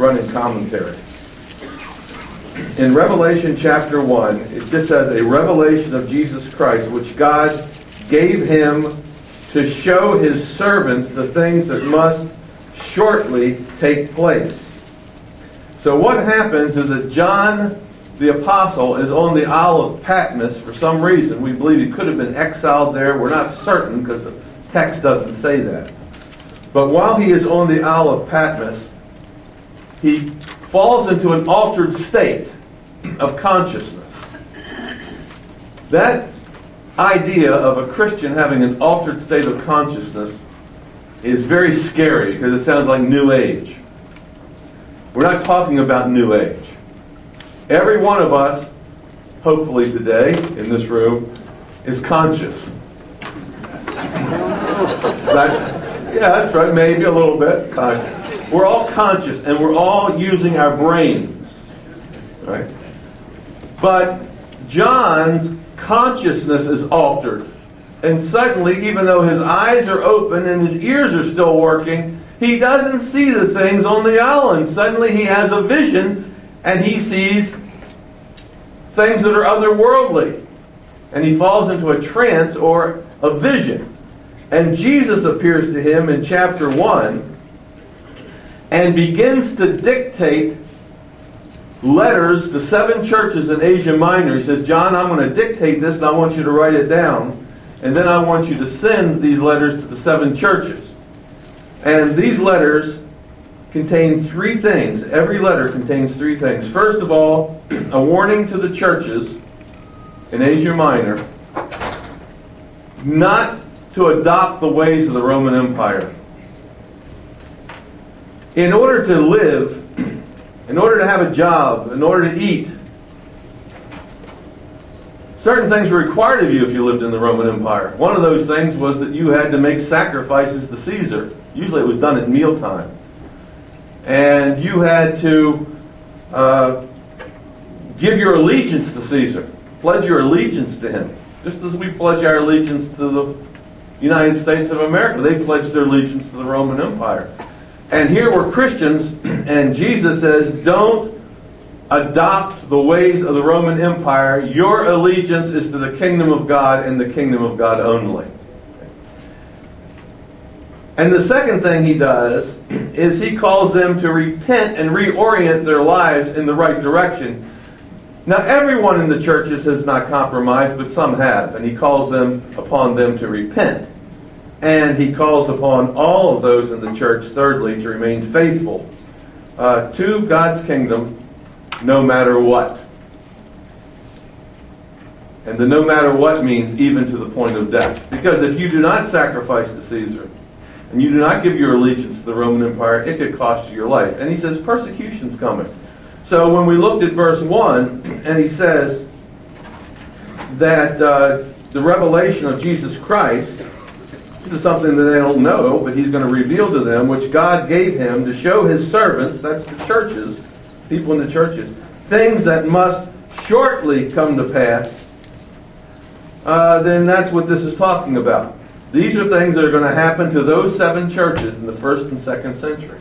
running commentary. In Revelation chapter 1, it just says a revelation of Jesus Christ, which God gave him to show his servants the things that must shortly take place. So what happens is that John the apostle is on the Isle of Patmos for some reason. We believe he could have been exiled there. We're not certain because the text doesn't say that. But while he is on the Isle of Patmos, he falls into an altered state of consciousness. That idea of a Christian having an altered state of consciousness is very scary because it sounds like New Age. We're not talking about New Age. Every one of us, hopefully today in this room, is conscious. That, yeah, that's right, maybe a little bit. We're all conscious and we're all using our brains. Right? But John's consciousness is altered. And suddenly, even though his eyes are open and his ears are still working, he doesn't see the things on the island. Suddenly, he has a vision and he sees things that are otherworldly. And he falls into a trance or a vision. And Jesus appears to him in chapter 1 and begins to dictate letters to seven churches in Asia Minor. He says, John, I'm going to dictate this and I want you to write it down. And then I want you to send these letters to the seven churches. And these letters contain three things. Every letter contains three things. First of all, a warning to the churches in Asia Minor not to adopt the ways of the Roman Empire. In order to live, in order to have a job, in order to eat, certain things were required of you if you lived in the Roman Empire. One of those things was that you had to make sacrifices to Caesar. Usually it was done at mealtime and you had to uh, give your allegiance to Caesar, pledge your allegiance to him, just as we pledge our allegiance to the United States of America. They pledged their allegiance to the Roman Empire. And here we're Christians, and Jesus says, don't adopt the ways of the Roman Empire. Your allegiance is to the kingdom of God and the kingdom of God only. And the second thing he does is he calls them to repent and reorient their lives in the right direction. Now, everyone in the churches has not compromised, but some have, and he calls them upon them to repent. And he calls upon all of those in the church, thirdly, to remain faithful uh, to God's kingdom no matter what. And the no matter what means even to the point of death. Because if you do not sacrifice to Caesar, and you do not give your allegiance to the Roman Empire, it could cost you your life. And he says, persecution's coming. So when we looked at verse 1, and he says that uh, the revelation of Jesus Christ, this is something that they don't know, but he's going to reveal to them, which God gave him to show his servants, that's the churches, people in the churches, things that must shortly come to pass, uh, then that's what this is talking about. These are things that are going to happen to those seven churches in the first and second century.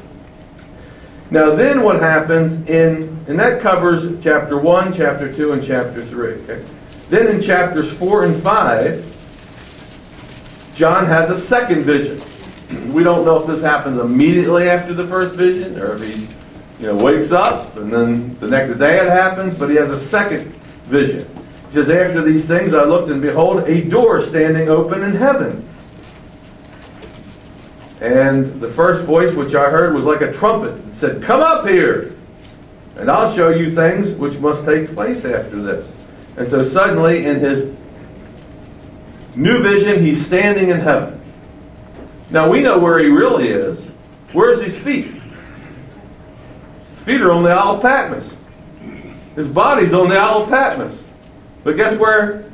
Now, then what happens in, and that covers chapter 1, chapter 2, and chapter 3. Okay? Then in chapters 4 and 5, John has a second vision. We don't know if this happens immediately after the first vision or if he you know, wakes up and then the next day it happens, but he has a second vision. He says, After these things I looked and behold, a door standing open in heaven. And the first voice which I heard was like a trumpet. It said, Come up here, and I'll show you things which must take place after this. And so suddenly, in his new vision, he's standing in heaven. Now we know where he really is. Where's his feet? His feet are on the Isle of Patmos. His body's on the Isle of Patmos. But guess where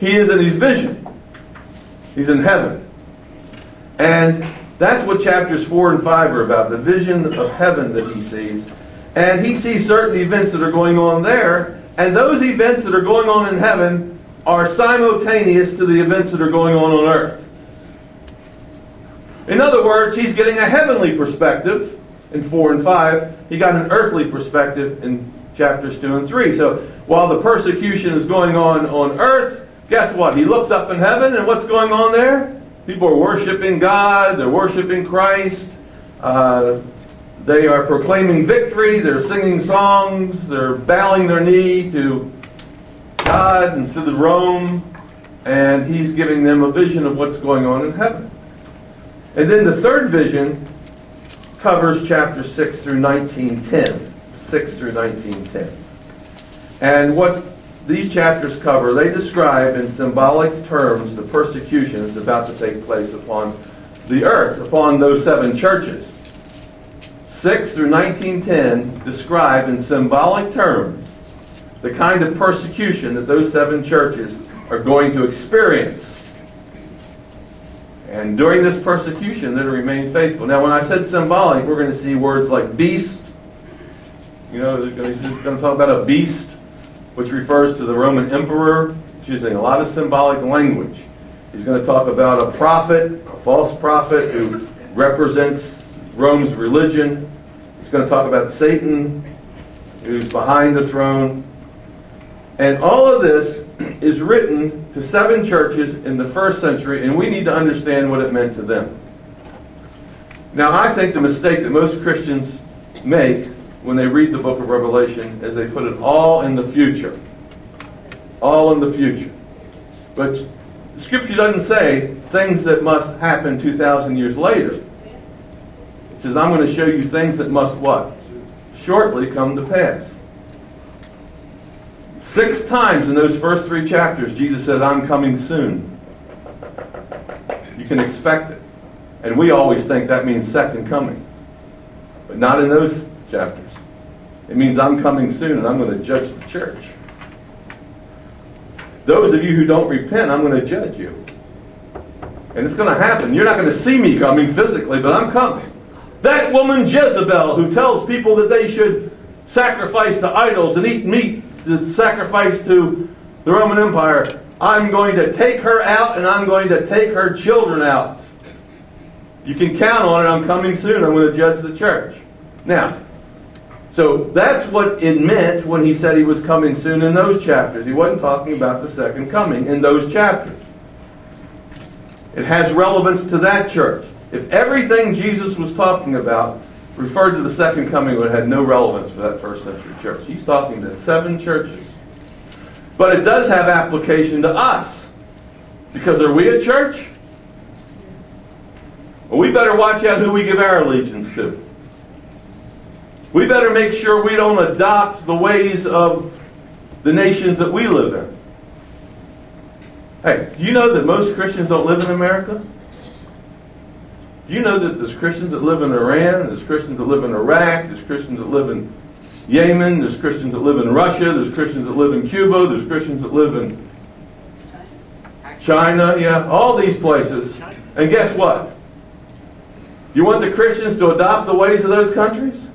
he is in his vision? He's in heaven. And that's what chapters 4 and 5 are about the vision of heaven that he sees. And he sees certain events that are going on there, and those events that are going on in heaven are simultaneous to the events that are going on on earth. In other words, he's getting a heavenly perspective in 4 and 5. He got an earthly perspective in chapters 2 and 3. So while the persecution is going on on earth, guess what? He looks up in heaven, and what's going on there? People are worshiping God, they're worshiping Christ. Uh, they are proclaiming victory, they're singing songs, they're bowing their knee to God instead of Rome, and he's giving them a vision of what's going on in heaven. And then the third vision covers chapter 6 through 1910. 6 through 1910. And what these chapters cover, they describe in symbolic terms the persecution that's about to take place upon the earth, upon those seven churches. 6 through 1910 describe in symbolic terms the kind of persecution that those seven churches are going to experience. And during this persecution, they're to remain faithful. Now, when I said symbolic, we're going to see words like beast. You know, he's going to talk about a beast, which refers to the Roman emperor. He's using a lot of symbolic language. He's going to talk about a prophet, a false prophet who represents Rome's religion. He's going to talk about Satan, who's behind the throne. And all of this is written to seven churches in the first century, and we need to understand what it meant to them. Now, I think the mistake that most Christians make when they read the book of Revelation is they put it all in the future. All in the future. But Scripture doesn't say things that must happen 2,000 years later. It says, I'm going to show you things that must what? Shortly come to pass. Six times in those first three chapters, Jesus said, I'm coming soon. You can expect it. And we always think that means second coming. But not in those chapters. It means I'm coming soon and I'm going to judge the church. Those of you who don't repent, I'm going to judge you. And it's going to happen. You're not going to see me coming physically, but I'm coming. That woman Jezebel who tells people that they should sacrifice to idols and eat meat to sacrifice to the Roman Empire, I'm going to take her out and I'm going to take her children out. You can count on it. I'm coming soon. I'm going to judge the church. Now, so that's what it meant when he said he was coming soon in those chapters. He wasn't talking about the second coming in those chapters. It has relevance to that church. If everything Jesus was talking about referred to the second coming, would have had no relevance for that first century church. He's talking to seven churches. But it does have application to us. Because are we a church? Well, we better watch out who we give our allegiance to. We better make sure we don't adopt the ways of the nations that we live in. Hey, do you know that most Christians don't live in America? Do you know that there's Christians that live in Iran, there's Christians that live in Iraq, there's Christians that live in Yemen, there's Christians that live in Russia, there's Christians that live in Cuba, there's Christians that live in China, yeah, all these places. And guess what? You want the Christians to adopt the ways of those countries?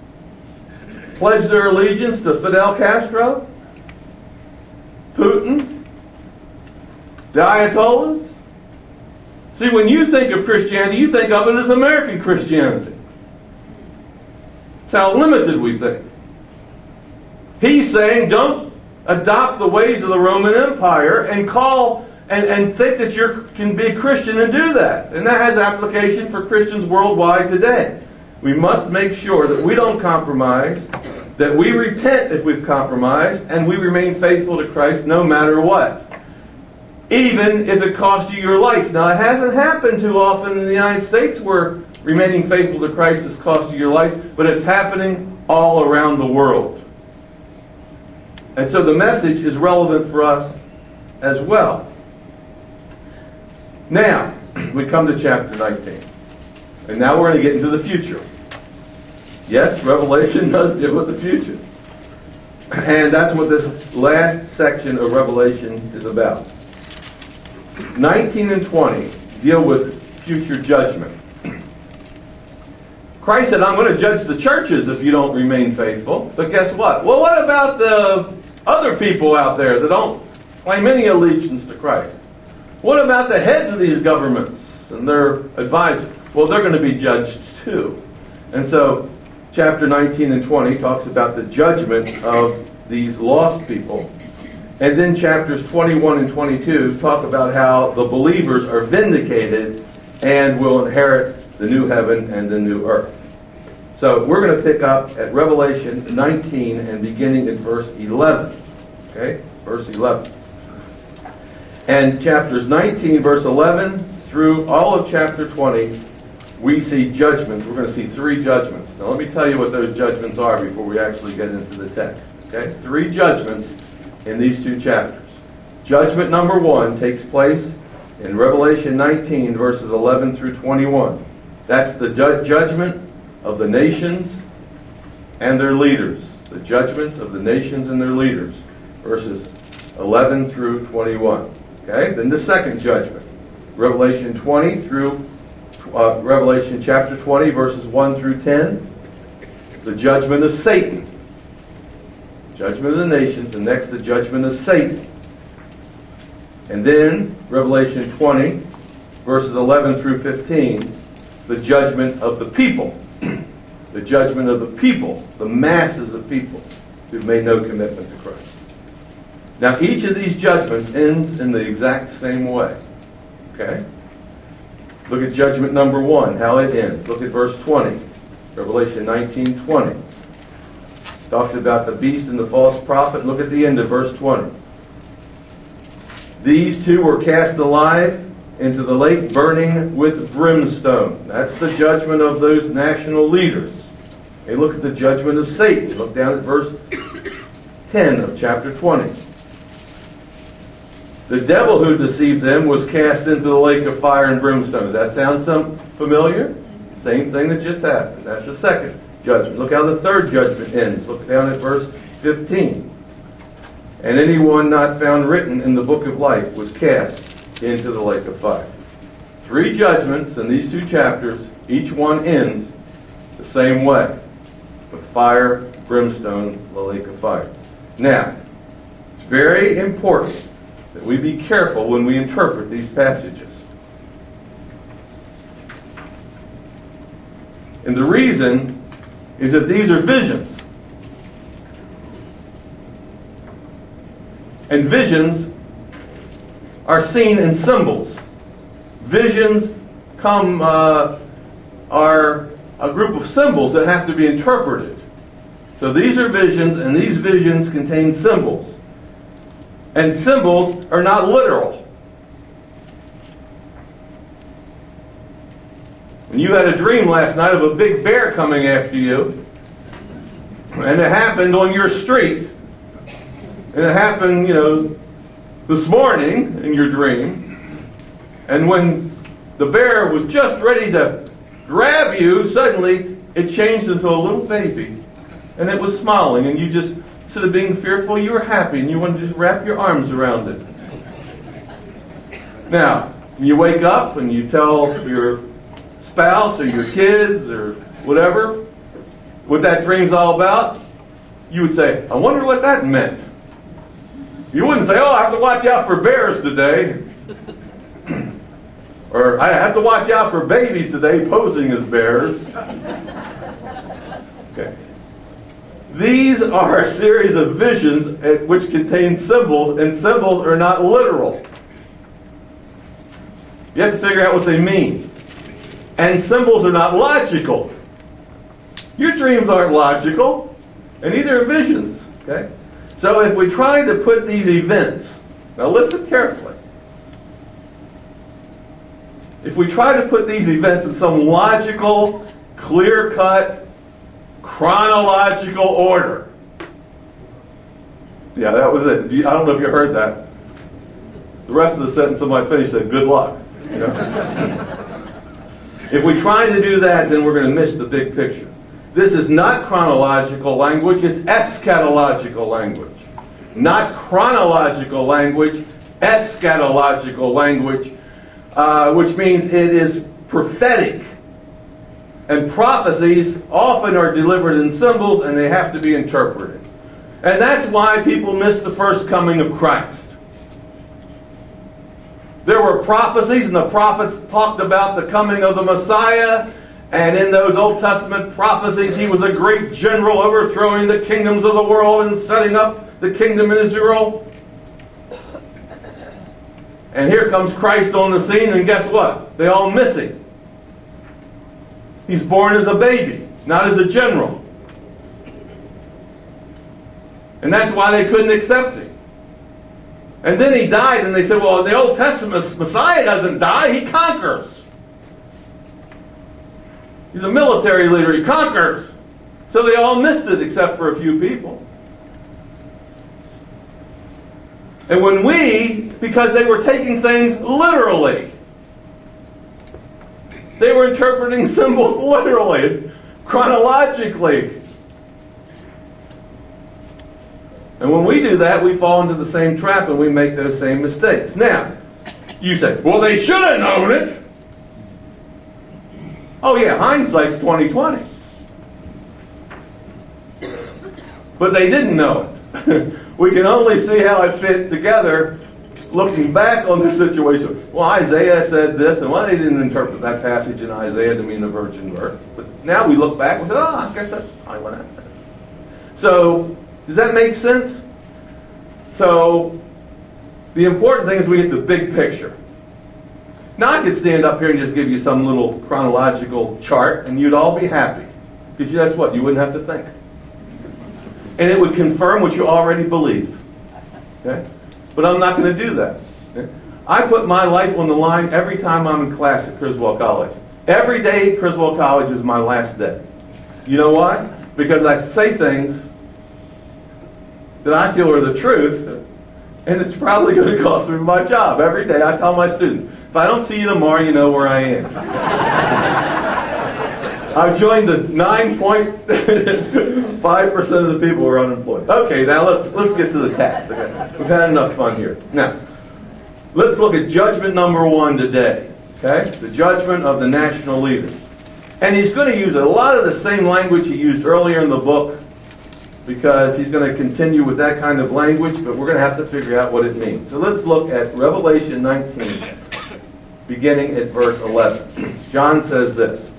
pledge their allegiance to Fidel Castro, Putin, the Ayatollahs. See, when you think of Christianity, you think of it as American Christianity. It's how limited we think. He's saying don't adopt the ways of the Roman Empire and call and, and think that you can be a Christian and do that. And that has application for Christians worldwide today. We must make sure that we don't compromise, that we repent if we've compromised, and we remain faithful to Christ no matter what. Even if it costs you your life. Now, it hasn't happened too often in the United States where remaining faithful to Christ has cost you your life, but it's happening all around the world. And so the message is relevant for us as well. Now, we come to chapter 19. And now we're going to get into the future. Yes, Revelation does deal with the future. And that's what this last section of Revelation is about. 19 and 20 deal with future judgment. Christ said, I'm going to judge the churches if you don't remain faithful. But guess what? Well, what about the other people out there that don't claim any allegiance to Christ? What about the heads of these governments and their advisors? Well, they're going to be judged too. And so chapter 19 and 20 talks about the judgment of these lost people. And then chapters 21 and 22 talk about how the believers are vindicated and will inherit the new heaven and the new earth. So we're going to pick up at Revelation 19 and beginning at verse 11. Okay? Verse 11. And chapters 19, verse 11 through all of chapter 20, we see judgments. We're going to see three judgments. Now let me tell you what those judgments are before we actually get into the text. Okay? Three judgments in these two chapters. Judgment number one takes place in Revelation 19, verses 11 through 21. That's the ju- judgment of the nations and their leaders. The judgments of the nations and their leaders. Verses 11 through 21. Okay? Then the second judgment. Revelation 20 through uh, Revelation chapter 20, verses 1 through 10. The judgment of Satan. Judgment of the nations, and next the judgment of Satan. And then, Revelation 20, verses 11 through 15, the judgment of the people. the judgment of the people, the masses of people who've made no commitment to Christ. Now, each of these judgments ends in the exact same way. Okay? Look at judgment number one, how it ends. Look at verse 20. Revelation 19 20. Talks about the beast and the false prophet. Look at the end of verse 20. These two were cast alive into the lake burning with brimstone. That's the judgment of those national leaders. Hey, look at the judgment of Satan. Look down at verse 10 of chapter 20. The devil who deceived them was cast into the lake of fire and brimstone. Does that sound some familiar? Same thing that just happened. That's the second judgment. Look how the third judgment ends. Look down at verse 15. And anyone not found written in the book of life was cast into the lake of fire. Three judgments in these two chapters. Each one ends the same way. With fire, brimstone, the lake of fire. Now, it's very important that we be careful when we interpret these passages. And the reason is that these are visions. And visions are seen in symbols. Visions come uh, are a group of symbols that have to be interpreted. So these are visions, and these visions contain symbols. And symbols are not literal. And you had a dream last night of a big bear coming after you, and it happened on your street, and it happened, you know, this morning in your dream, and when the bear was just ready to grab you, suddenly it changed into a little baby, and it was smiling, and you just Instead of being fearful, you were happy and you wanted to just wrap your arms around it. Now, you wake up and you tell your spouse or your kids or whatever what that dream's all about, you would say, I wonder what that meant. You wouldn't say, Oh, I have to watch out for bears today. or I have to watch out for babies today posing as bears. Okay. These are a series of visions eh, which contain symbols, and symbols are not literal. You have to figure out what they mean. And symbols are not logical. Your dreams aren't logical, and neither are visions. Okay? So if we try to put these events, now listen carefully. If we try to put these events in some logical, clear cut, chronological order. Yeah, that was it. I don't know if you heard that. The rest of the sentence I might finish said, good luck. You know? If we try to do that, then we're going to miss the big picture. This is not chronological language, it's eschatological language. Not chronological language, eschatological language, uh, which means it is prophetic and prophecies often are delivered in symbols and they have to be interpreted. And that's why people miss the first coming of Christ. There were prophecies, and the prophets talked about the coming of the Messiah, And in those Old Testament prophecies, he was a great general overthrowing the kingdoms of the world and setting up the kingdom in Israel. And here comes Christ on the scene, and guess what? They all miss him. He's born as a baby, not as a general. And that's why they couldn't accept him. And then he died, and they said, well, the Old Testament Messiah doesn't die, he conquers. He's a military leader, he conquers. So they all missed it except for a few people. And when we, because they were taking things literally, they were interpreting symbols literally, chronologically. And when we do that, we fall into the same trap and we make those same mistakes. Now, you say, well, they should have known it. Oh yeah, hindsight's 2020. But they didn't know it. we can only see how it fit together looking back on the situation. Well, Isaiah said this, and well, they didn't interpret that passage in Isaiah to mean the virgin birth. But now we look back and say, oh, I guess that's probably what happened. So, does that make sense? So, the important thing is we get the big picture. Now I could stand up here and just give you some little chronological chart, and you'd all be happy. Because that's what? You wouldn't have to think. And it would confirm what you already believe. Okay? But I'm not going to do that. I put my life on the line every time I'm in class at Criswell College. Every day at Criswell College is my last day. You know why? Because I say things that I feel are the truth, and it's probably going to cost me my job. Every day I tell my students, if I don't see you tomorrow, you know where I am. I've joined the 9.5% of the people who are unemployed. Okay, now let's let's get to the text. Okay? We've had enough fun here. Now, let's look at judgment number one today. Okay? The judgment of the national leaders. And he's going to use a lot of the same language he used earlier in the book because he's going to continue with that kind of language, but we're going to have to figure out what it means. So let's look at Revelation 19 beginning at verse 11. John says this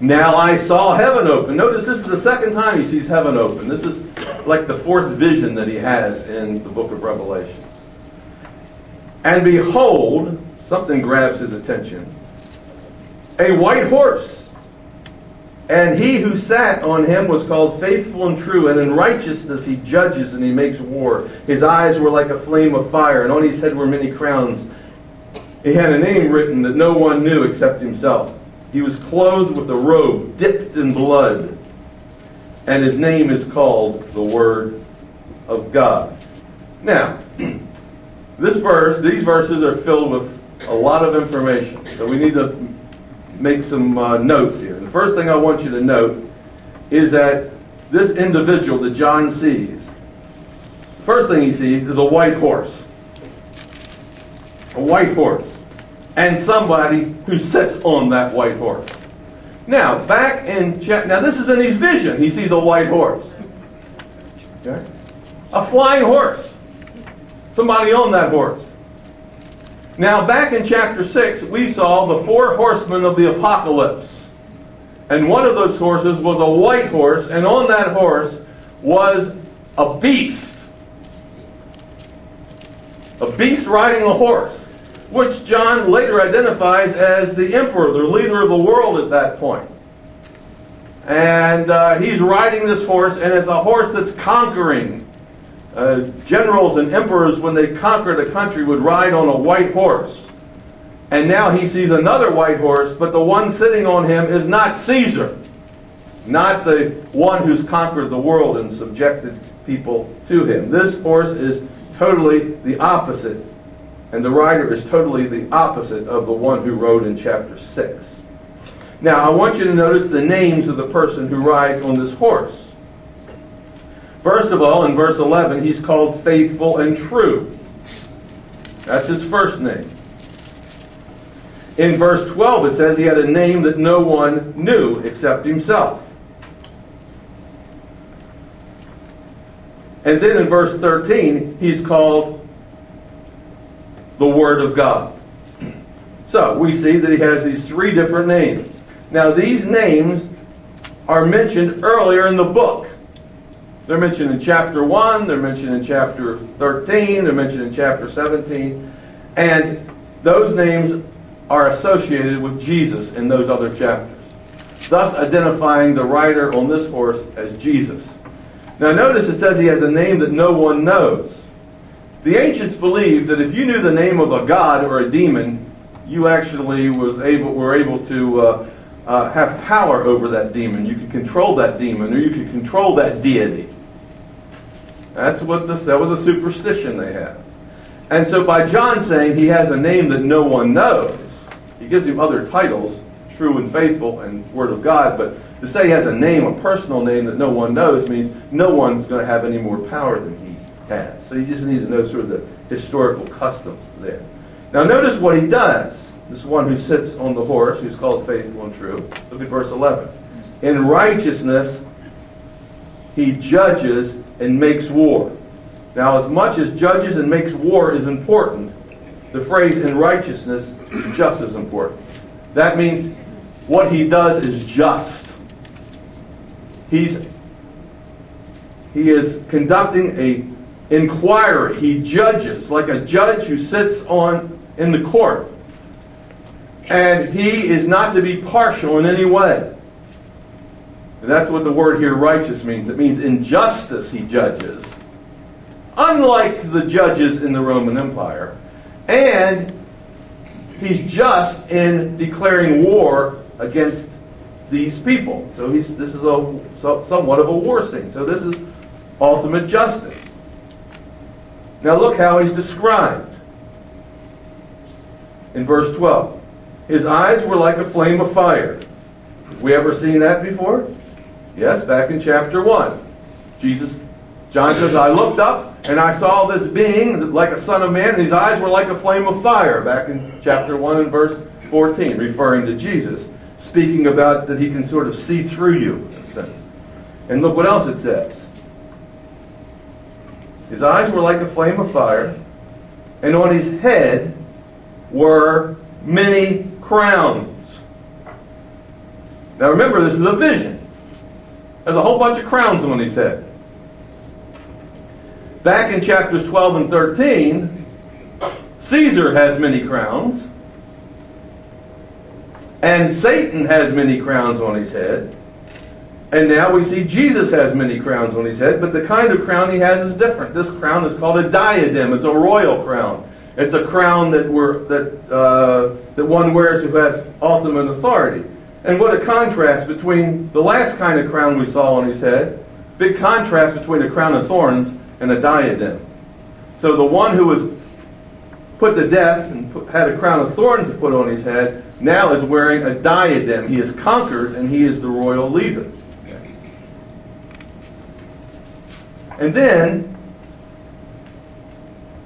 Now I saw heaven open. Notice this is the second time he sees heaven open. This is like the fourth vision that he has in the book of Revelation. And behold, something grabs his attention a white horse. And he who sat on him was called faithful and true, and in righteousness he judges and he makes war. His eyes were like a flame of fire, and on his head were many crowns. He had a name written that no one knew except himself. He was clothed with a robe dipped in blood, and his name is called the Word of God. Now, this verse, these verses are filled with a lot of information, so we need to make some uh, notes here. The first thing I want you to note is that this individual that John sees, the first thing he sees is a white horse. A white horse and somebody who sits on that white horse. Now, back in now this is in his vision. He sees a white horse. Okay? A flying horse. Somebody on that horse. Now, back in chapter 6, we saw the four horsemen of the apocalypse. And one of those horses was a white horse, and on that horse was a beast. A beast riding a horse which John later identifies as the emperor, the leader of the world at that point. And uh, he's riding this horse, and it's a horse that's conquering. Uh, generals and emperors, when they conquered a country, would ride on a white horse. And now he sees another white horse, but the one sitting on him is not Caesar, not the one who's conquered the world and subjected people to him. This horse is totally the opposite and the rider is totally the opposite of the one who rode in chapter 6. Now, I want you to notice the names of the person who rides on this horse. First of all, in verse 11, he's called faithful and true. That's his first name. In verse 12, it says he had a name that no one knew except himself. And then in verse 13, he's called the Word of God. So we see that he has these three different names. Now, these names are mentioned earlier in the book. They're mentioned in chapter 1, they're mentioned in chapter 13, they're mentioned in chapter 17, and those names are associated with Jesus in those other chapters, thus identifying the rider on this horse as Jesus. Now, notice it says he has a name that no one knows. The ancients believed that if you knew the name of a god or a demon, you actually was able, were able to uh, uh, have power over that demon. You could control that demon, or you could control that deity. That's what this, that was a superstition they had. And so by John saying he has a name that no one knows, he gives him other titles, true and faithful and word of God, but to say he has a name, a personal name that no one knows means no one's going to have any more power than he has. So you just need to know sort of the historical customs there. Now notice what he does. This one who sits on the horse, who's called faithful and true. Look at verse 11. In righteousness he judges and makes war. Now, as much as judges and makes war is important, the phrase in righteousness is just as important. That means what he does is just. He's he is conducting a inquiry. He judges like a judge who sits on in the court. And he is not to be partial in any way. And that's what the word here righteous means. It means injustice he judges. Unlike the judges in the Roman Empire. And he's just in declaring war against these people. So he's, this is a so, somewhat of a war scene. So this is ultimate justice. Now look how he's described in verse 12. His eyes were like a flame of fire. We ever seen that before? Yes, back in chapter 1. Jesus, John says, I looked up and I saw this being like a son of man. and His eyes were like a flame of fire, back in chapter 1 and verse 14, referring to Jesus, speaking about that he can sort of see through you. And look what else it says. His eyes were like a flame of fire, and on his head were many crowns. Now remember, this is a vision. There's a whole bunch of crowns on his head. Back in chapters 12 and 13, Caesar has many crowns, and Satan has many crowns on his head. And now we see Jesus has many crowns on his head, but the kind of crown he has is different. This crown is called a diadem. It's a royal crown. It's a crown that, we're, that, uh, that one wears who has ultimate authority. And what a contrast between the last kind of crown we saw on his head, big contrast between a crown of thorns and a diadem. So the one who was put to death and put, had a crown of thorns put on his head now is wearing a diadem. He is conquered and he is the royal leader. And then,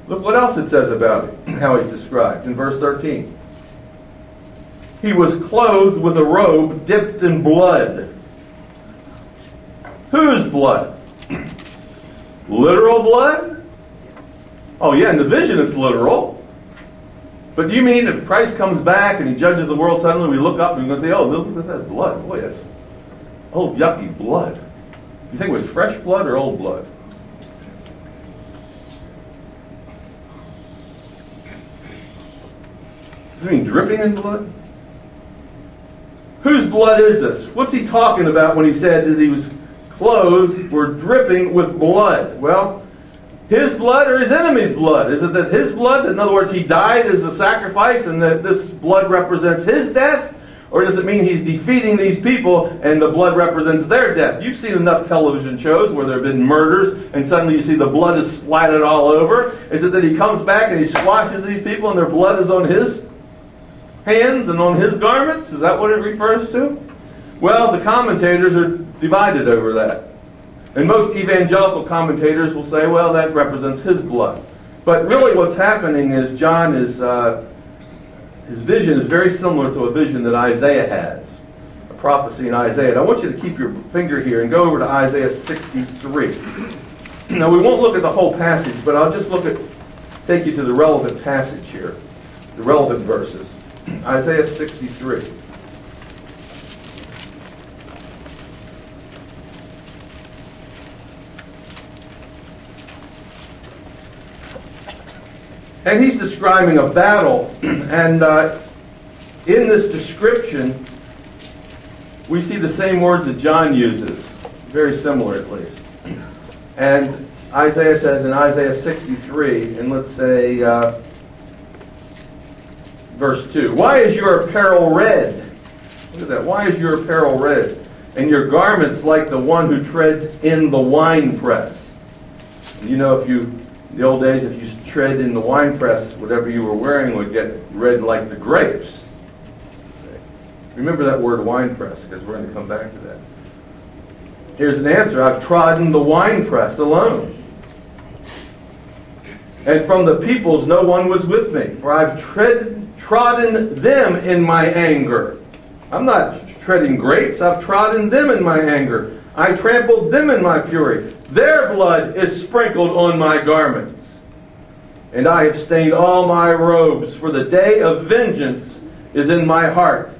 look what else it says about it, how he's described in verse 13. He was clothed with a robe dipped in blood. Whose blood? literal blood? Oh, yeah, in the vision it's literal. But do you mean if Christ comes back and he judges the world, suddenly we look up and we're going to say, oh, look at that blood. Boy, that's old yucky blood. You think it was fresh blood or old blood? Does it mean dripping in blood? Whose blood is this? What's he talking about when he said that he was clothes were dripping with blood? Well, his blood or his enemy's blood? Is it that his blood, in other words, he died as a sacrifice and that this blood represents his death? Or does it mean he's defeating these people and the blood represents their death? You've seen enough television shows where there have been murders and suddenly you see the blood is splattered all over. Is it that he comes back and he squashes these people and their blood is on his hands and on his garments? Is that what it refers to? Well, the commentators are divided over that. And most evangelical commentators will say, well, that represents his blood. But really, what's happening is John is, uh, his vision is very similar to a vision that Isaiah has, a prophecy in Isaiah. And I want you to keep your finger here and go over to Isaiah 63. Now, we won't look at the whole passage, but I'll just look at, take you to the relevant passage here, the relevant verses. Isaiah 63. And he's describing a battle, and uh, in this description, we see the same words that John uses, very similar at least. And Isaiah says in Isaiah 63, and let's say. Uh, verse 2, Why is your apparel red? Look at that. Why is your apparel red? And your garments like the one who treads in the winepress. You know, if you, the old days, if you tread in the winepress, whatever you were wearing would get red like the grapes. Remember that word winepress, because we're going to come back to that. Here's an answer I've trodden the winepress alone. And from the peoples no one was with me, for I've tread, trodden them in my anger. I'm not treading grapes, I've trodden them in my anger. I trampled them in my fury. Their blood is sprinkled on my garments. And I have stained all my robes, for the day of vengeance is in my heart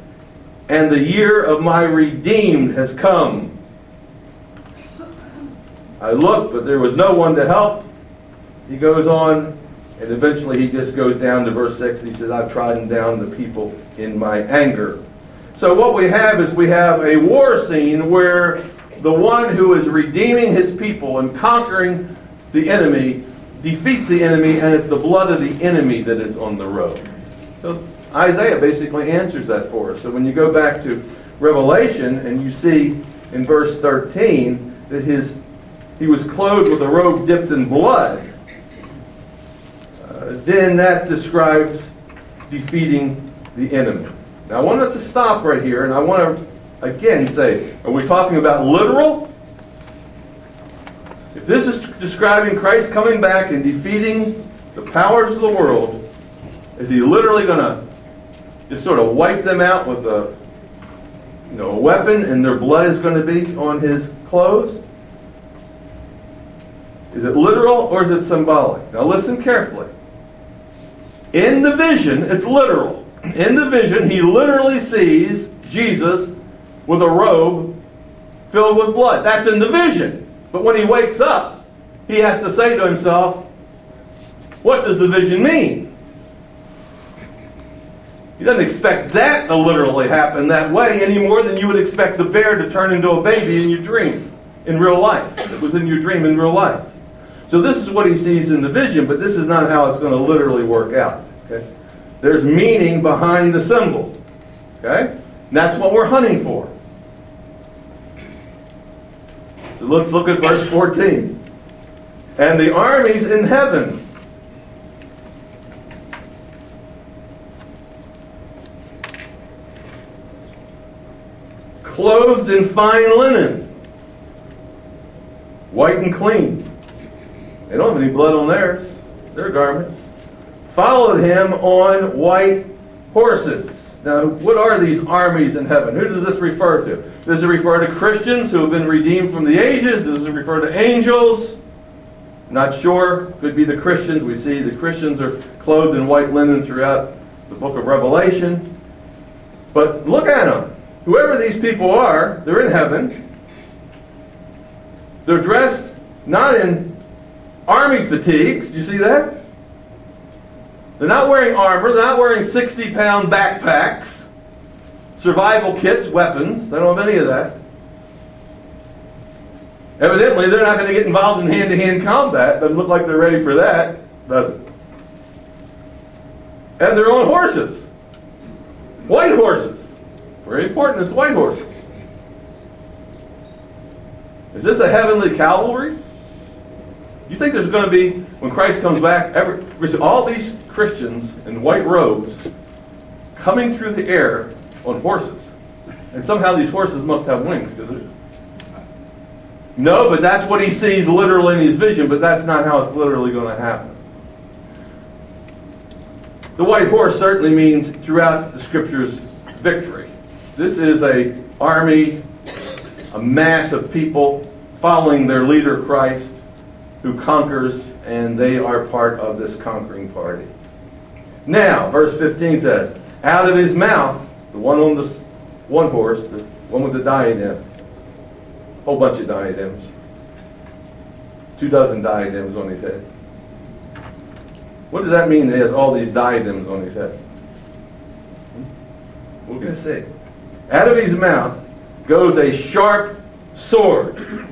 and the year of my redeemed has come. I looked, but there was no one to help. He goes on, and eventually he just goes down to verse 6. and He says, I've trodden down the people in my anger. So what we have is we have a war scene where the one who is redeeming his people and conquering the enemy defeats the enemy, and it's the blood of the enemy that is on the road. So Isaiah basically answers that for us. So when you go back to Revelation and you see in verse 13 that his he was clothed with a robe dipped in blood, then that describes defeating the enemy. Now I want us to stop right here and I want to again say, are we talking about literal? If this is describing Christ coming back and defeating the powers of the world, is he literally going to just sort of wipe them out with a, you know, a weapon and their blood is going to be on his clothes? Is it literal or is it symbolic? Now listen carefully. In the vision, it's literal. In the vision, he literally sees Jesus with a robe filled with blood. That's in the vision. But when he wakes up, he has to say to himself, what does the vision mean? He doesn't expect that to literally happen that way any more than you would expect the bear to turn into a baby in your dream, in real life. It was in your dream in real life. So this is what he sees in the vision, but this is not how it's going to literally work out. Okay? There's meaning behind the symbol. Okay? And that's what we're hunting for. So let's look at verse 14. And the armies in heaven clothed in fine linen, white and clean. They don't have any blood on theirs, their garments. Followed him on white horses. Now, what are these armies in heaven? Who does this refer to? Does it refer to Christians who have been redeemed from the ages? Does it refer to angels? Not sure. Could be the Christians. We see the Christians are clothed in white linen throughout the book of Revelation. But look at them whoever these people are, they're in heaven. They're dressed not in army fatigues. Do you see that? They're not wearing armor. They're not wearing 60 pound backpacks, survival kits, weapons. They don't have any of that. Evidently, they're not going to get involved in hand to hand combat. Doesn't look like they're ready for that, does it? And they're on horses. White horses. Very important. It's white horses. Is this a heavenly cavalry? You think there's going to be, when Christ comes back, every, all these Christians in white robes coming through the air on horses? And somehow these horses must have wings. Because no, but that's what he sees literally in his vision, but that's not how it's literally going to happen. The white horse certainly means throughout the scriptures victory. This is a army, a mass of people following their leader Christ who conquers and they are part of this conquering party. Now, verse 15 says, out of his mouth, the one on the one horse, the one with the diadem, a whole bunch of diadems, two dozen diadems on his head. What does that mean? He has all these diadems on his head. We're going to see. Out of his mouth goes a sharp sword.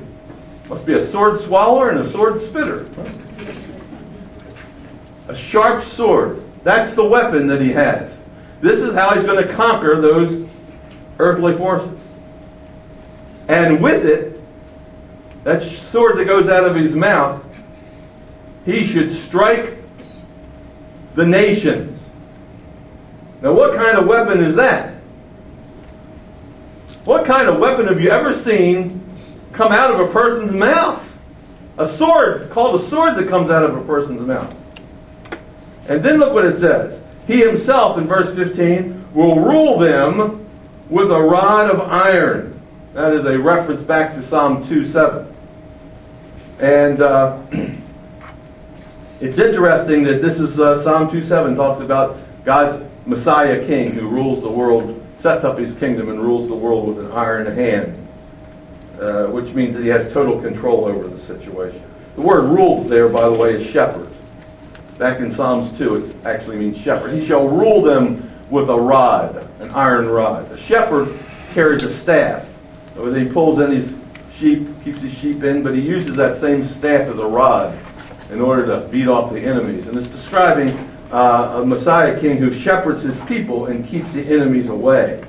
Must be a sword swallower and a sword spitter. A sharp sword. That's the weapon that he has. This is how he's going to conquer those earthly forces. And with it, that sword that goes out of his mouth, he should strike the nations. Now, what kind of weapon is that? What kind of weapon have you ever seen come out of a person's mouth? A sword, called a sword that comes out of a person's mouth. And then look what it says. He himself, in verse 15, will rule them with a rod of iron. That is a reference back to Psalm 2:7. And uh, it's interesting that this is uh, Psalm 2:7 talks about God's Messiah King who rules the world, sets up his kingdom and rules the world with an iron hand, uh, which means that he has total control over the situation. The word rule there, by the way, is shepherd. Back in Psalms 2, it actually means shepherd. He shall rule them with a rod, an iron rod. The shepherd carries a staff. He pulls in his sheep, keeps his sheep in, but he uses that same staff as a rod in order to beat off the enemies. And it's describing uh, a Messiah king who shepherds his people and keeps the enemies away.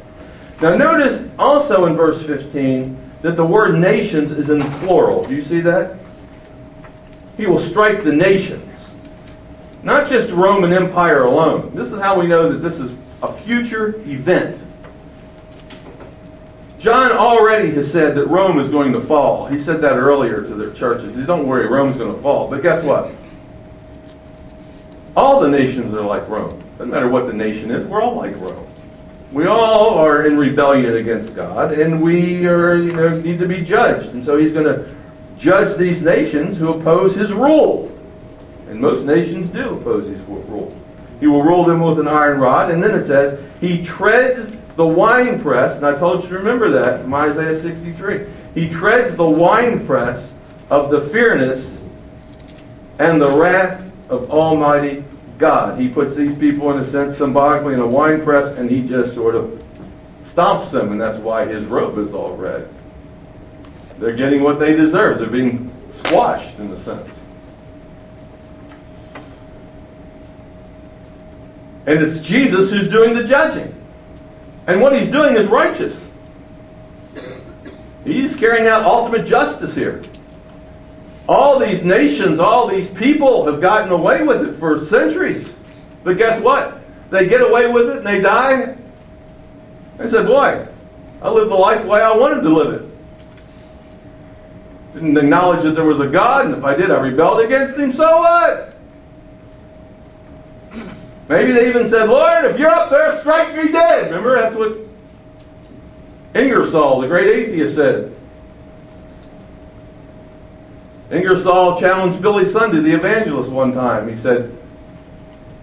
Now, notice also in verse 15 that the word nations is in plural. Do you see that? He will strike the nations. Not just Roman Empire alone. This is how we know that this is a future event. John already has said that Rome is going to fall. He said that earlier to their churches. He said, Don't worry, Rome's going to fall. But guess what? All the nations are like Rome. Doesn't matter what the nation is, we're all like Rome. We all are in rebellion against God, and we are, you know, need to be judged. And so he's going to judge these nations who oppose his rule. And most nations do oppose his rule. He will rule them with an iron rod. And then it says, He treads the winepress, and I told you to remember that from Isaiah 63. He treads the winepress of the fierceness and the wrath of Almighty God. He puts these people, in a sense, symbolically in a winepress, and he just sort of stomps them, and that's why his robe is all red. They're getting what they deserve. They're being squashed, in a sense. And it's Jesus who's doing the judging. And what he's doing is righteous. He's carrying out ultimate justice here. All these nations, all these people have gotten away with it for centuries. But guess what? They get away with it and they die. They said, Boy, I lived the life the way I wanted to live it. Didn't acknowledge that there was a God, and if I did, I rebelled against him, so what? Maybe they even said, Lord, if you're up there, strike me dead. Remember, that's what Ingersoll, the great atheist, said. Ingersoll challenged Billy Sunday, the evangelist, one time. He said,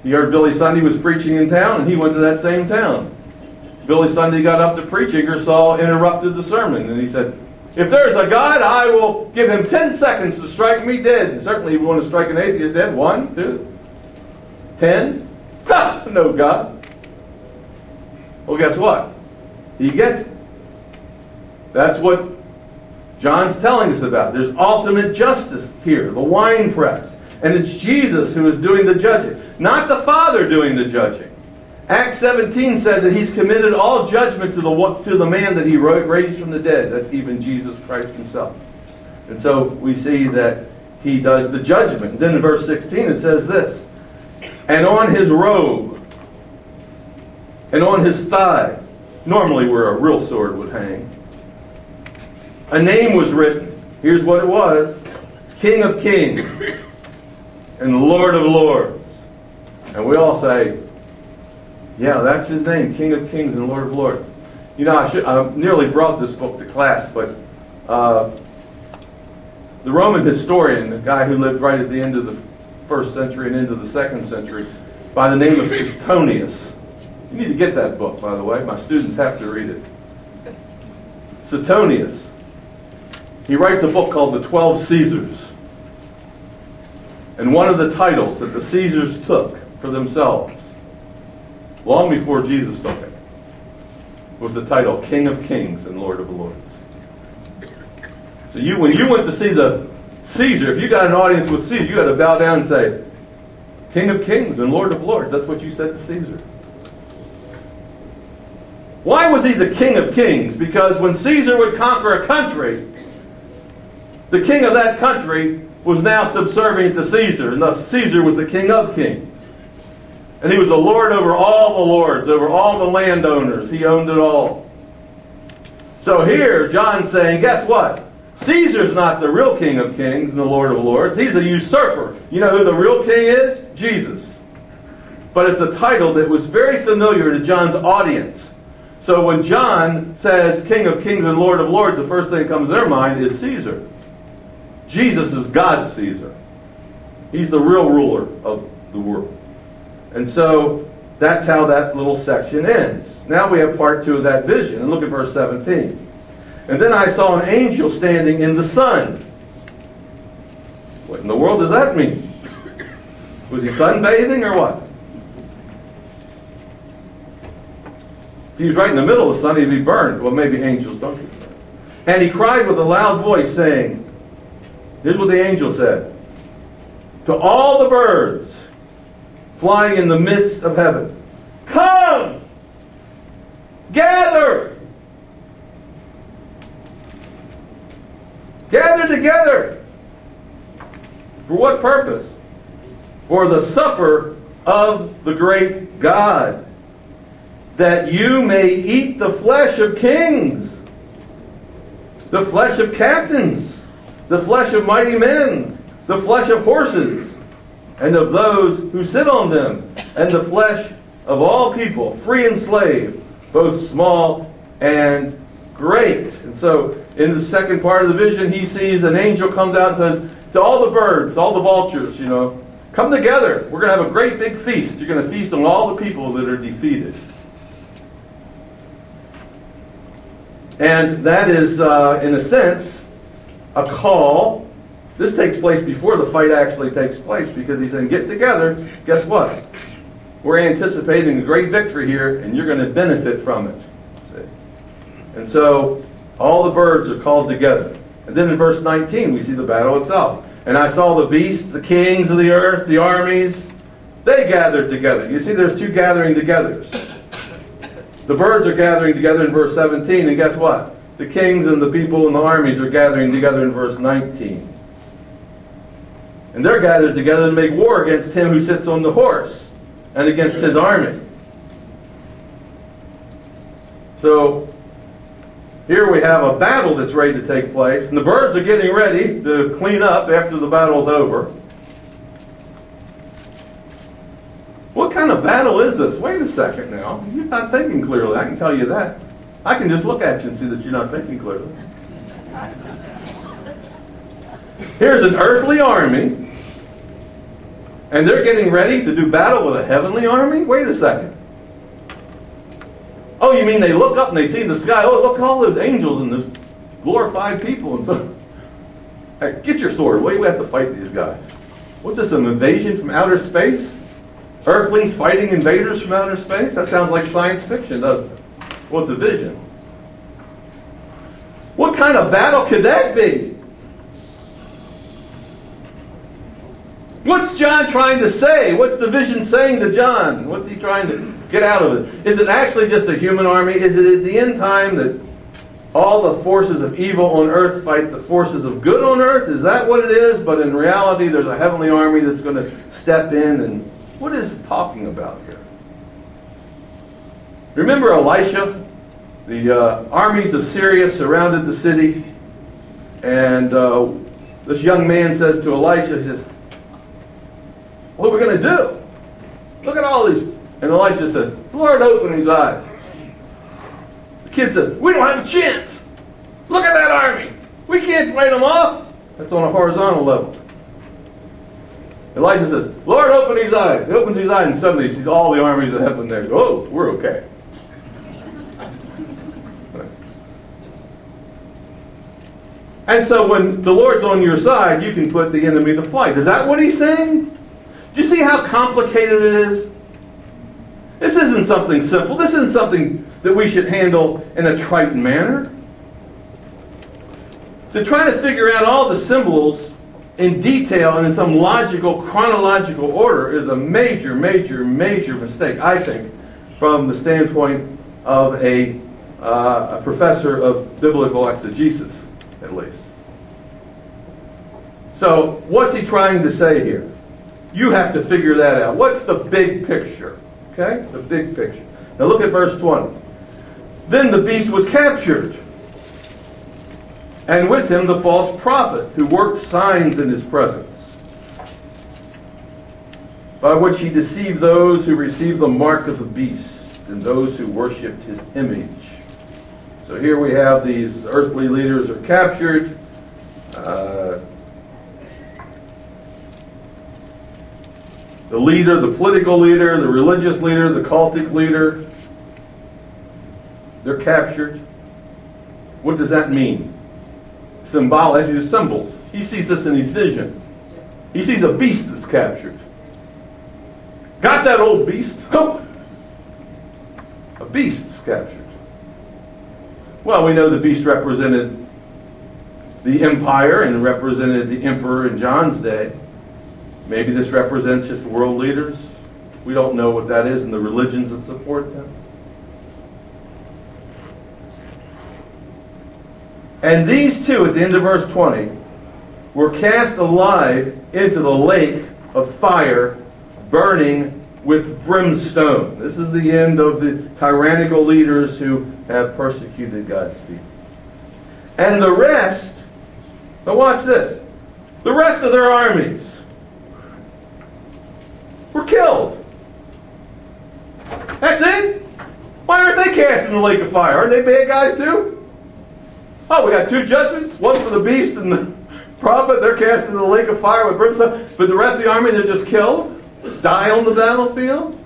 he heard Billy Sunday was preaching in town, and he went to that same town. Billy Sunday got up to preach. Ingersoll interrupted the sermon, and he said, if there's a God, I will give him 10 seconds to strike me dead. And certainly, you want to strike an atheist dead, one, two, ten. No God. Well, guess what? He gets it. That's what John's telling us about. There's ultimate justice here, the wine press. And it's Jesus who is doing the judging, not the Father doing the judging. Acts 17 says that he's committed all judgment to the, to the man that he raised from the dead. That's even Jesus Christ himself. And so we see that he does the judgment. Then in verse 16 it says this and on his robe, and on his thigh, normally where a real sword would hang, a name was written. Here's what it was King of Kings and Lord of Lords. And we all say, yeah, that's his name, King of Kings and Lord of Lords. You know, I, should, I nearly brought this book to class, but uh, the Roman historian, the guy who lived right at the end of the first century and into the second century by the name of Suetonius. You need to get that book, by the way. My students have to read it. Suetonius. He writes a book called The Twelve Caesars. And one of the titles that the Caesars took for themselves, long before Jesus took it, was the title King of Kings and Lord of Lords. So you, when you went to see the Caesar, if you got an audience with Caesar, you got to bow down and say, King of Kings and Lord of Lords. That's what you said to Caesar. Why was he the King of Kings? Because when Caesar would conquer a country, the king of that country was now subservient to Caesar, and thus Caesar was the King of Kings. And he was the Lord over all the lords, over all the landowners. He owned it all. So here, John's saying, guess what? Caesar's not the real King of Kings and the Lord of Lords. He's a usurper. You know who the real king is? Jesus. But it's a title that was very familiar to John's audience. So when John says King of Kings and Lord of Lords, the first thing that comes to their mind is Caesar. Jesus is God's Caesar. He's the real ruler of the world. And so that's how that little section ends. Now we have part two of that vision. And look at verse 17. And then I saw an angel standing in the sun. What in the world does that mean? Was he sunbathing or what? If he was right in the middle of the sun, he'd be burned. Well, maybe angels don't. And he cried with a loud voice, saying, Here's what the angel said To all the birds flying in the midst of heaven, Come! Gather together! For what purpose? For the supper of the great God that you may eat the flesh of kings, the flesh of captains, the flesh of mighty men, the flesh of horses, and of those who sit on them, and the flesh of all people, free and slave, both small and great. And so, in the second part of the vision, he sees an angel comes out and says, To all the birds, all the vultures, you know, come together. We're going to have a great big feast. You're going to feast on all the people that are defeated. And that is, uh, in a sense, a call. This takes place before the fight actually takes place because he's saying, get together. Guess what? We're anticipating a great victory here, and you're going to benefit from it. See? And so all the birds are called together. And then in verse 19, we see the battle itself. And I saw the beasts, the kings of the earth, the armies, they gathered together. You see, there's two gathering togethers. The birds are gathering together in verse 17, and guess what? The kings and the people and the armies are gathering together in verse 19. And they're gathered together to make war against him who sits on the horse and against his army. So here we have a battle that's ready to take place, and the birds are getting ready to clean up after the battle's over. What kind of battle is this? Wait a second now. You're not thinking clearly. I can tell you that. I can just look at you and see that you're not thinking clearly. Here's an earthly army, and they're getting ready to do battle with a heavenly army? Wait a second. Oh, you mean they look up and they see the sky, oh, look at all those angels and those glorified people. And so, hey, get your sword. Why do we have to fight these guys? What's this, an invasion from outer space? Earthlings fighting invaders from outer space? That sounds like science fiction, doesn't it? What's a vision? What kind of battle could that be? What's John trying to say? What's the vision saying to John? What's he trying to get out of it? Is it actually just a human army? Is it at the end time that all the forces of evil on earth fight the forces of good on earth? Is that what it is? But in reality, there's a heavenly army that's going to step in and what is talking about here? Remember Elisha? The uh, armies of Syria surrounded the city, and uh, this young man says to Elisha, he says, What are we going to do? Look at all these. And Elisha says, Lord, open his eyes. The kid says, We don't have a chance. Look at that army. We can't fight them off. That's on a horizontal level. Elijah says, Lord, open his eyes. He opens his eyes, and suddenly he sees all the armies of heaven there. Oh, we're okay. And so when the Lord's on your side, you can put the enemy to flight. Is that what he's saying? Do you see how complicated it is? This isn't something simple. This isn't something that we should handle in a trite manner. To try to figure out all the symbols in detail and in some logical, chronological order is a major, major, major mistake, I think, from the standpoint of a, uh, a professor of biblical exegesis, at least. So, what's he trying to say here? You have to figure that out. What's the big picture? Okay? The big picture. Now look at verse 20. Then the beast was captured, and with him the false prophet, who worked signs in his presence, by which he deceived those who received the mark of the beast and those who worshipped his image. So here we have these earthly leaders are captured. Uh, the leader, the political leader, the religious leader, the cultic leader, they're captured. What does that mean? Symbolic, these symbols. He sees this in his vision. He sees a beast that's captured. Got that old beast? A beast captured. Well, we know the beast represented the empire and represented the emperor in John's day. Maybe this represents just world leaders. We don't know what that is and the religions that support them. And these two, at the end of verse 20, were cast alive into the lake of fire, burning with brimstone. This is the end of the tyrannical leaders who have persecuted God's people. And the rest, now watch this, the rest of their armies were killed. That's it. Why aren't they cast in the lake of fire? Aren't they bad guys too? Oh, we got two judgments, one for the beast and the prophet. They're cast in the lake of fire with brimstone. But the rest of the army, they're just killed, die on the battlefield.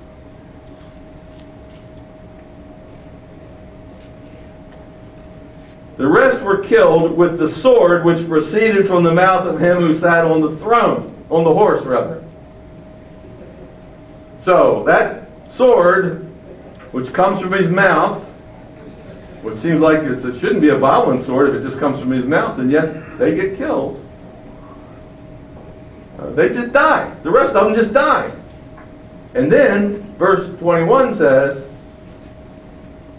The rest were killed with the sword which proceeded from the mouth of him who sat on the throne, on the horse, rather. So, that sword, which comes from his mouth, which seems like it shouldn't be a violent sword if it just comes from his mouth, and yet they get killed. Uh, they just die. The rest of them just die. And then, verse 21 says,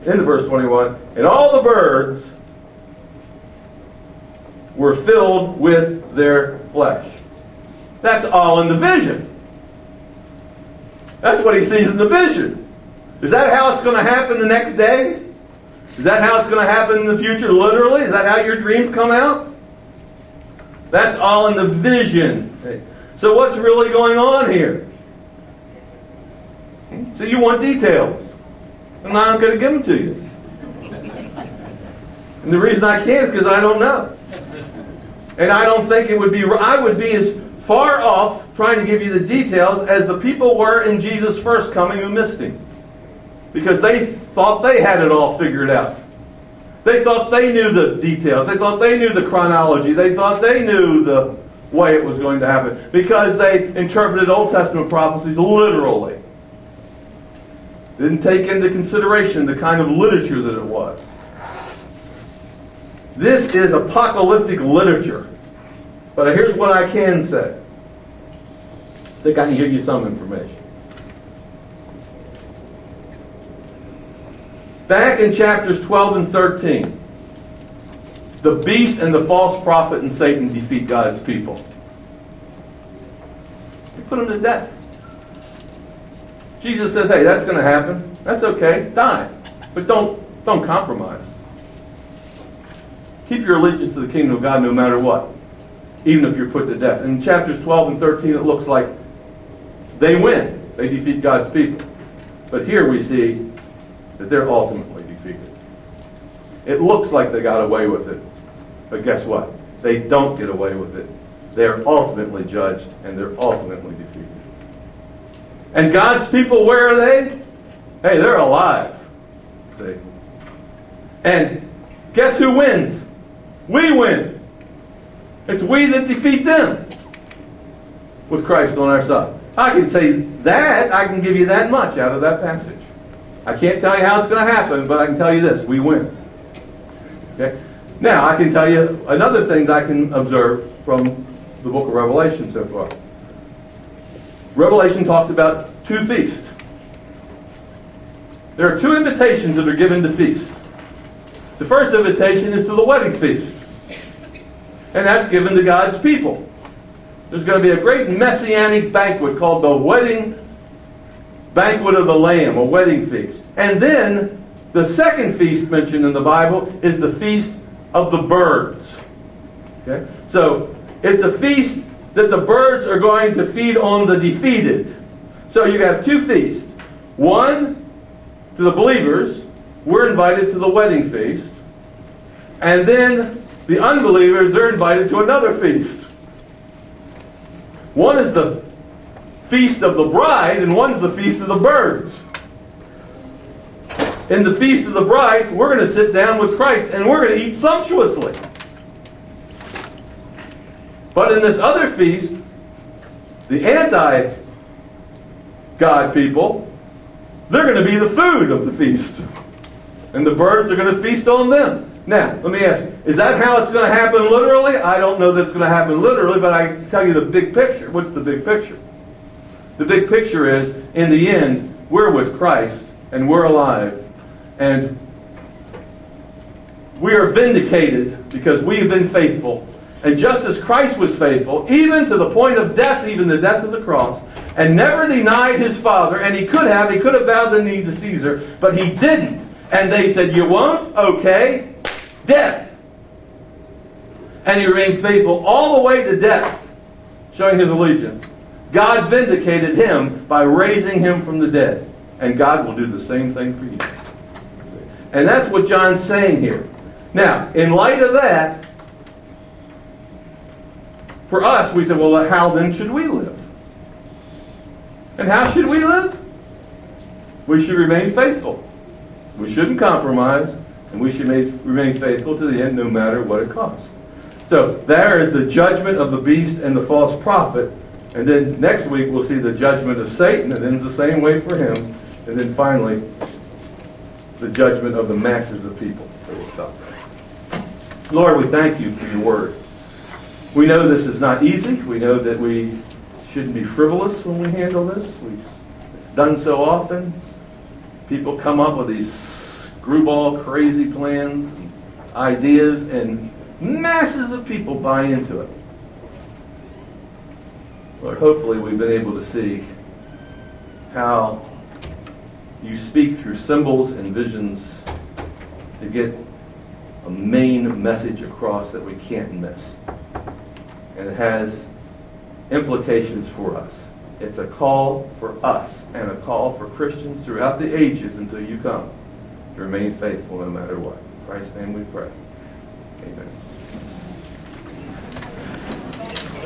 in the verse 21, and all the birds were filled with their flesh. That's all in the vision. That's what he sees in the vision. Is that how it's going to happen the next day? Is that how it's going to happen in the future, literally? Is that how your dreams come out? That's all in the vision. So, what's really going on here? So, you want details. And I'm going to give them to you. And the reason I can't is because I don't know. And I don't think it would be, I would be as far off trying to give you the details as the people were in Jesus' first coming who missed him. Because they thought they had it all figured out. They thought they knew the details. They thought they knew the chronology. They thought they knew the way it was going to happen. Because they interpreted Old Testament prophecies literally. Didn't take into consideration the kind of literature that it was. This is apocalyptic literature. But here's what I can say. I think I can give you some information. Back in chapters 12 and 13, the beast and the false prophet and Satan defeat God's people. They put them to death. Jesus says, hey, that's going to happen. That's okay. Die. But don't, don't compromise. Keep your allegiance to the kingdom of God no matter what even if you're put to death. In chapters 12 and 13, it looks like they win. They defeat God's people. But here we see that they're ultimately defeated. It looks like they got away with it. But guess what? They don't get away with it. They're ultimately judged and they're ultimately defeated. And God's people, where are they? Hey, they're alive. See? And guess who wins? We win. It's we that defeat them with Christ on our side. I can say that, I can give you that much out of that passage. I can't tell you how it's going to happen, but I can tell you this we win. Okay? Now, I can tell you another thing that I can observe from the book of Revelation so far. Revelation talks about two feasts. There are two invitations that are given to feast. The first invitation is to the wedding feast, and that's given to God's people. There's going to be a great messianic banquet called the wedding banquet of the Lamb, a wedding feast. And then the second feast mentioned in the Bible is the feast of the birds. Okay? So it's a feast that the birds are going to feed on the defeated. So you have two feasts. One to the believers, we're invited to the wedding feast. And then the unbelievers, they're invited to another feast. One is the feast of the bride, and one's the feast of the birds. In the feast of the bride, we're going to sit down with Christ and we're going to eat sumptuously. But in this other feast, the anti God people, they're going to be the food of the feast. And the birds are going to feast on them. Now, let me ask you, is that how it's going to happen literally? I don't know that it's going to happen literally, but I tell you the big picture. What's the big picture? The big picture is, in the end, we're with Christ and we're alive. And we are vindicated because we have been faithful and just as Christ was faithful, even to the point of death, even the death of the cross, and never denied his Father, and he could have, he could have bowed the knee to Caesar, but he didn't. And they said, You won't? Okay. Death. And he remained faithful all the way to death, showing his allegiance. God vindicated him by raising him from the dead. And God will do the same thing for you. And that's what John's saying here. Now, in light of that, for us, we say, well, how then should we live? And how should we live? We should remain faithful. We shouldn't compromise, and we should remain faithful to the end no matter what it costs. So there is the judgment of the beast and the false prophet. And then next week we'll see the judgment of Satan, and then the same way for him. And then finally, the judgment of the masses of people. Lord, we thank you for your word. We know this is not easy. We know that we shouldn't be frivolous when we handle this. We've done so often. People come up with these screwball crazy plans, ideas, and masses of people buy into it. Lord, hopefully we've been able to see how you speak through symbols and visions to get a main message across that we can't miss and it has implications for us. It's a call for us and a call for Christians throughout the ages until you come to remain faithful no matter what. In Christ's name we pray. Amen.